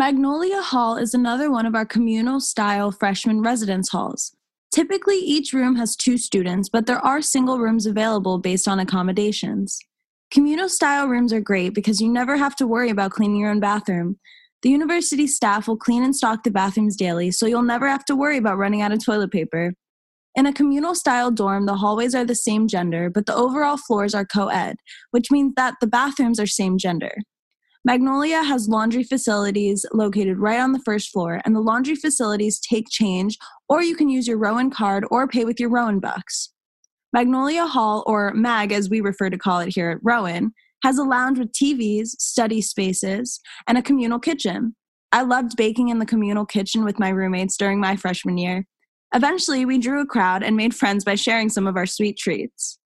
Magnolia Hall is another one of our communal style freshman residence halls. Typically, each room has two students, but there are single rooms available based on accommodations. Communal style rooms are great because you never have to worry about cleaning your own bathroom. The university staff will clean and stock the bathrooms daily, so you'll never have to worry about running out of toilet paper. In a communal style dorm, the hallways are the same gender, but the overall floors are co ed, which means that the bathrooms are same gender. Magnolia has laundry facilities located right on the first floor, and the laundry facilities take change, or you can use your Rowan card or pay with your Rowan bucks. Magnolia Hall, or MAG as we refer to call it here at Rowan, has a lounge with TVs, study spaces, and a communal kitchen. I loved baking in the communal kitchen with my roommates during my freshman year. Eventually, we drew a crowd and made friends by sharing some of our sweet treats.